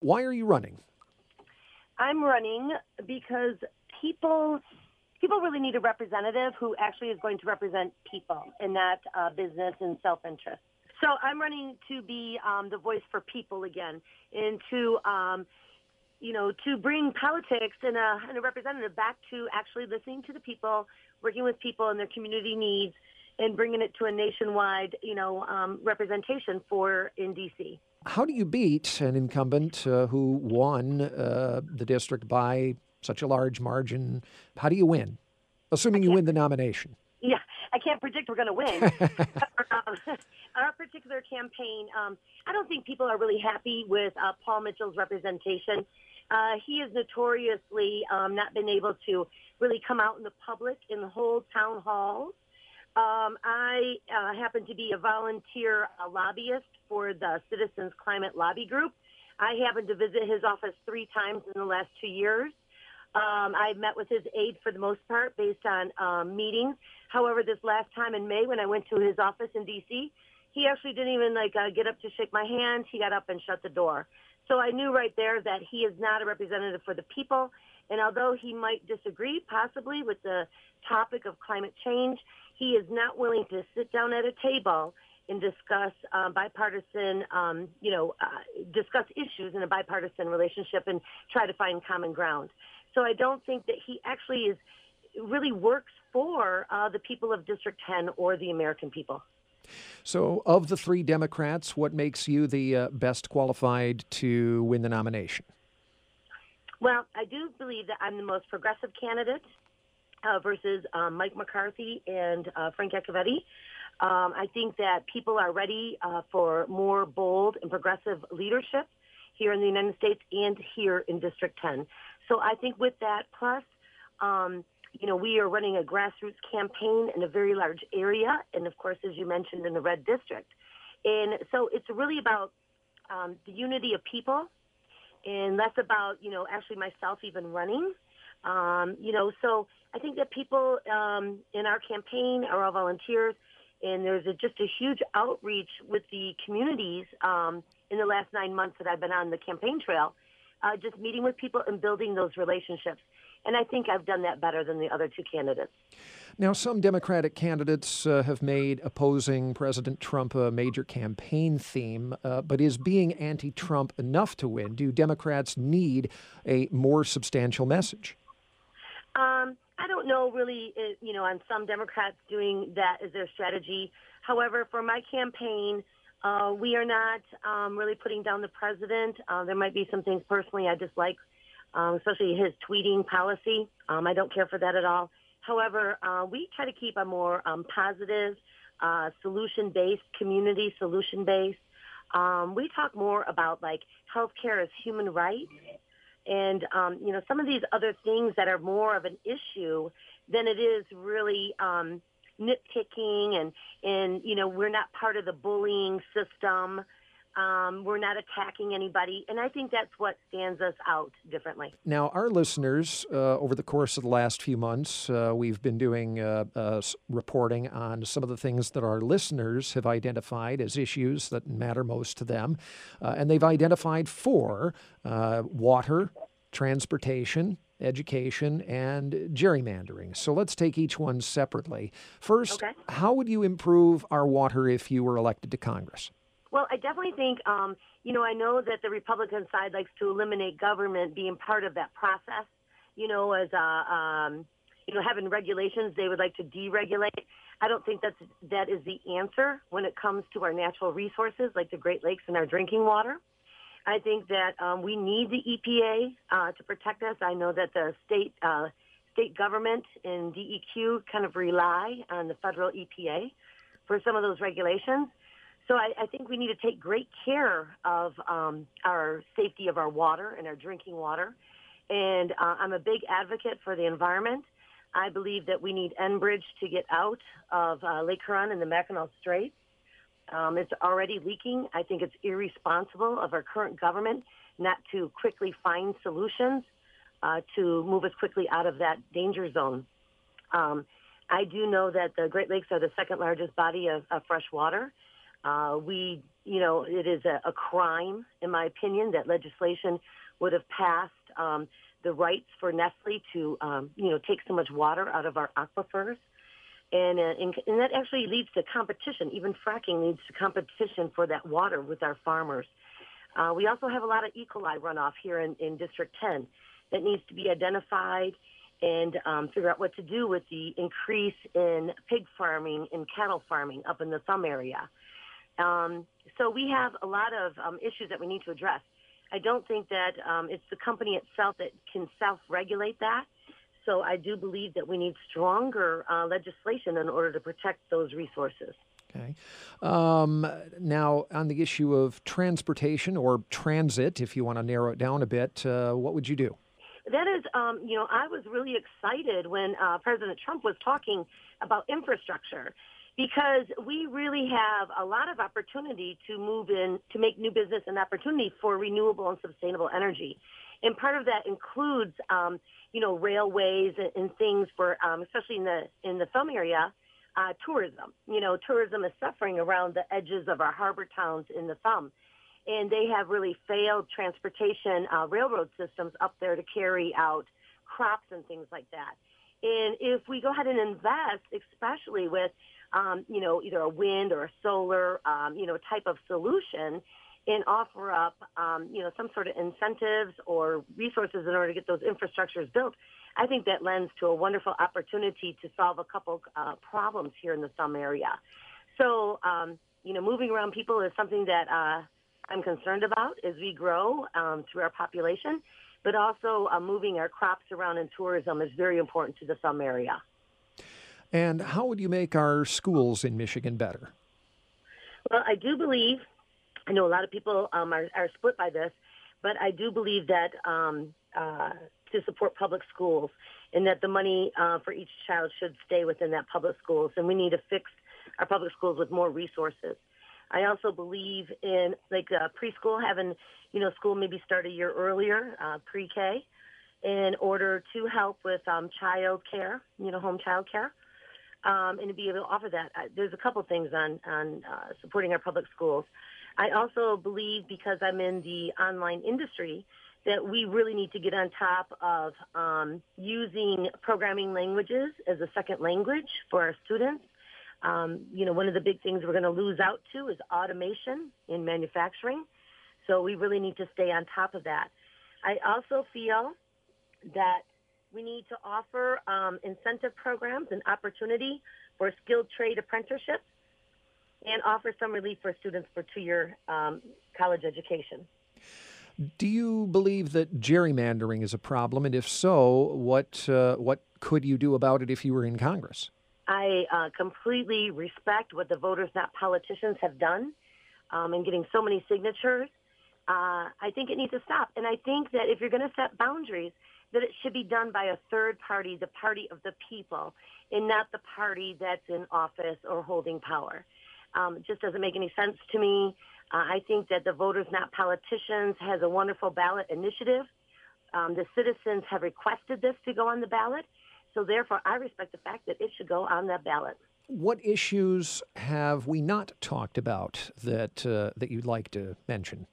Why are you running? I'm running because people people really need a representative who actually is going to represent people and not uh, business and self-interest. So I'm running to be um, the voice for people again, and to um, you know to bring politics and a, and a representative back to actually listening to the people, working with people and their community needs, and bringing it to a nationwide you know um, representation for in DC. How do you beat an incumbent uh, who won uh, the district by such a large margin? How do you win, assuming you win the nomination? Yeah, I can't predict we're going to win. um, our particular campaign, um, I don't think people are really happy with uh, Paul Mitchell's representation. Uh, he has notoriously um, not been able to really come out in the public in the whole town halls. Um, I uh, happen to be a volunteer uh, lobbyist for the Citizens Climate Lobby Group. I happened to visit his office three times in the last two years. Um, I met with his aide for the most part based on um, meetings. However, this last time in May when I went to his office in D.C., he actually didn't even like uh, get up to shake my hand. He got up and shut the door. So I knew right there that he is not a representative for the people. And although he might disagree possibly with the topic of climate change, he is not willing to sit down at a table and discuss uh, bipartisan, um, you know, uh, discuss issues in a bipartisan relationship and try to find common ground. So I don't think that he actually is really works for uh, the people of District 10 or the American people. So, of the three Democrats, what makes you the uh, best qualified to win the nomination? Well, I do believe that I'm the most progressive candidate uh, versus um, Mike McCarthy and uh, Frank Accavitti. Um, I think that people are ready uh, for more bold and progressive leadership here in the United States and here in District 10. So I think with that, plus, um, you know, we are running a grassroots campaign in a very large area, and of course, as you mentioned, in the red district. And so it's really about um, the unity of people, and less about you know actually myself even running. Um, you know, so I think that people um, in our campaign are all volunteers, and there's a, just a huge outreach with the communities um, in the last nine months that I've been on the campaign trail, uh, just meeting with people and building those relationships. And I think I've done that better than the other two candidates. Now, some Democratic candidates uh, have made opposing President Trump a major campaign theme, uh, but is being anti Trump enough to win? Do Democrats need a more substantial message? Um, I don't know really, you know, on some Democrats doing that as their strategy. However, for my campaign, uh, we are not um, really putting down the president. Uh, there might be some things personally I dislike, um, especially his tweeting policy. Um, I don't care for that at all. However, uh, we try to keep a more um, positive, uh, solution-based, community solution-based. Um, we talk more about like healthcare as human rights and um, you know some of these other things that are more of an issue than it is really um, nitpicking and and you know we're not part of the bullying system. Um, we're not attacking anybody, and I think that's what stands us out differently. Now, our listeners, uh, over the course of the last few months, uh, we've been doing uh, uh reporting on some of the things that our listeners have identified as issues that matter most to them, uh, and they've identified four: uh, water, transportation, education, and gerrymandering. So let's take each one separately. First, okay. how would you improve our water if you were elected to Congress? Well, I definitely think, um, you know, I know that the Republican side likes to eliminate government being part of that process. You know, as a, um, you know, having regulations, they would like to deregulate. I don't think that's that is the answer when it comes to our natural resources like the Great Lakes and our drinking water. I think that um, we need the EPA uh, to protect us. I know that the state uh, state government and DEQ kind of rely on the federal EPA for some of those regulations. So I, I think we need to take great care of um, our safety of our water and our drinking water. And uh, I'm a big advocate for the environment. I believe that we need Enbridge to get out of uh, Lake Huron and the Mackinac Straits. Um, it's already leaking. I think it's irresponsible of our current government not to quickly find solutions uh, to move us quickly out of that danger zone. Um, I do know that the Great Lakes are the second largest body of, of fresh water. Uh, we you know, it is a, a, crime, in my opinion, that legislation would have passed um, the rights for Nestle to, um, you know, take so much water out of our aquifers. And, uh, and, that actually leads to competition. Even fracking leads to competition for that water with our farmers. Uh, we also have a lot of E. coli runoff here in, in District 10 that needs to be identified and um, figure out what to do with the increase in pig farming and cattle farming up in the thumb area. Um, so we have a lot of um, issues that we need to address. I don't think that um, it's the company itself that can self-regulate that. So I do believe that we need stronger uh, legislation in order to protect those resources. Okay. Um, now, on the issue of transportation or transit, if you want to narrow it down a bit, uh, what would you do? That is, um, you know, I was really excited when uh, President Trump was talking about infrastructure because we really have a lot of opportunity to move in to make new business and opportunity for renewable and sustainable energy. And part of that includes, um, you know, railways and, and things for, um, especially in the in the thumb area, uh, tourism. You know, tourism is suffering around the edges of our harbor towns in the thumb. And they have really failed transportation uh, railroad systems up there to carry out crops and things like that. And if we go ahead and invest, especially with um, you know, either a wind or a solar, um, you know, type of solution and offer up, um, you know, some sort of incentives or resources in order to get those infrastructures built, I think that lends to a wonderful opportunity to solve a couple uh, problems here in the Thumb area. So, um, you know, moving around people is something that uh, I'm concerned about as we grow um, through our population, but also uh, moving our crops around in tourism is very important to the Thumb area. And how would you make our schools in Michigan better? Well, I do believe, I know a lot of people um, are, are, split by this, but I do believe that um, uh, to support public schools and that the money uh, for each child should stay within that public schools. And we need to fix our public schools with more resources. I also believe in like uh, preschool having, you know, school maybe start a year earlier, uh, pre-K, in order to help with um, child care, you know, home child care um, and to be able to offer that. There's a couple things on on uh, supporting our public schools. I also believe because I'm in the online industry that we really need to get on top of um, using programming languages as a second language for our students. Um, you know, one of the big things we're going to lose out to is automation in manufacturing. So we really need to stay on top of that. I also feel that we need to offer um, incentive programs and opportunity for skilled trade apprenticeships and offer some relief for students for two-year um, college education. Do you believe that gerrymandering is a problem, and if so, what uh, what could you do about it if you were in Congress? I uh, completely respect what the voters, not politicians, have done um, in getting so many signatures. Uh, I think it needs to stop, and I think that if you're going to set boundaries, that it should be done by a third party, the party of the people, and not the party that's in office or holding power. Um, it just doesn't make any sense to me. Uh, I think that the Voters Not Politicians has a wonderful ballot initiative. Um, the citizens have requested this to go on the ballot, so therefore I respect the fact that it should go on that ballot. What issues have we not talked about that uh, that you'd like to mention?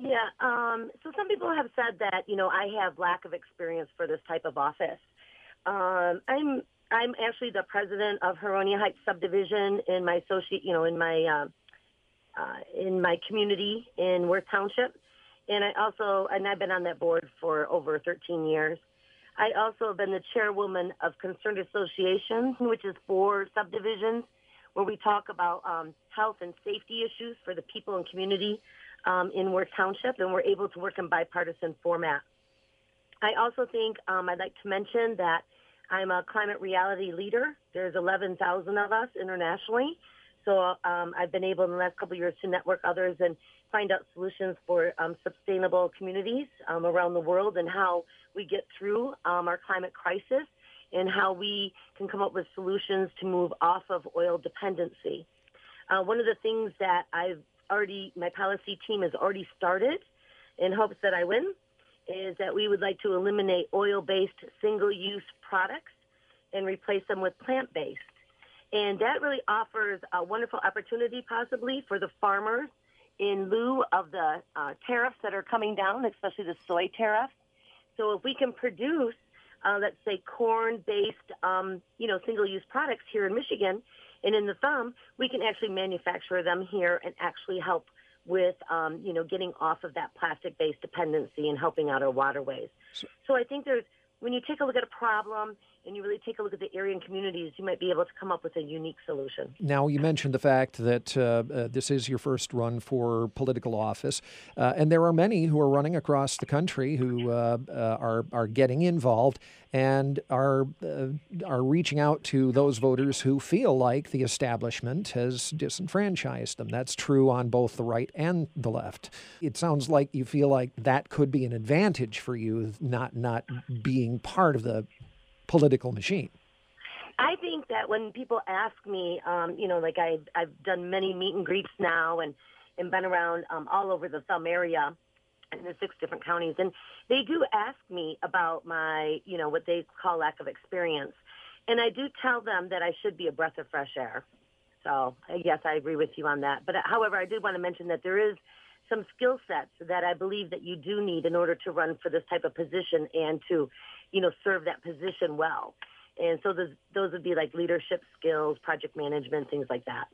Yeah. Um, so some people have said that you know I have lack of experience for this type of office. Um, I'm I'm actually the president of Heronia Heights subdivision in my associate, you know, in my uh, uh, in my community in Worth Township, and I also and I've been on that board for over 13 years. I also have been the chairwoman of Concerned Associations, which is four subdivisions, where we talk about um, health and safety issues for the people and community um, in Worth Township, and we're able to work in bipartisan format. I also think um, I'd like to mention that I'm a climate reality leader. There's 11,000 of us internationally. So um, I've been able in the last couple of years to network others and find out solutions for um, sustainable communities um, around the world and how we get through um, our climate crisis and how we can come up with solutions to move off of oil dependency. Uh, one of the things that I've already, my policy team has already started in hopes that I win, is that we would like to eliminate oil-based single-use products and replace them with plant-based. And that really offers a wonderful opportunity possibly for the farmers in lieu of the uh, tariffs that are coming down, especially the soy tariff. So if we can produce, uh, let's say, corn-based, um, you know, single-use products here in Michigan and in the thumb, we can actually manufacture them here and actually help with, um, you know, getting off of that plastic-based dependency and helping out our waterways. So, so I think there's when you take a look at a problem and you really take a look at the area and communities, you might be able to come up with a unique solution. Now, you mentioned the fact that uh, uh, this is your first run for political office, uh, and there are many who are running across the country who uh, uh, are are getting involved and are uh, are reaching out to those voters who feel like the establishment has disenfranchised them. That's true on both the right and the left. It sounds like you feel like that could be an advantage for you, not not being part of the political machine. I think that when people ask me, um, you know, like I, I've done many meet and greets now and, and been around um, all over the Thumb area in the six different counties, and they do ask me about my, you know, what they call lack of experience. And I do tell them that I should be a breath of fresh air. So, yes, I agree with you on that. But however, I did want to mention that there is some skill sets that I believe that you do need in order to run for this type of position and to, you know, serve that position well. And so those, those would be like leadership skills, project management, things like that.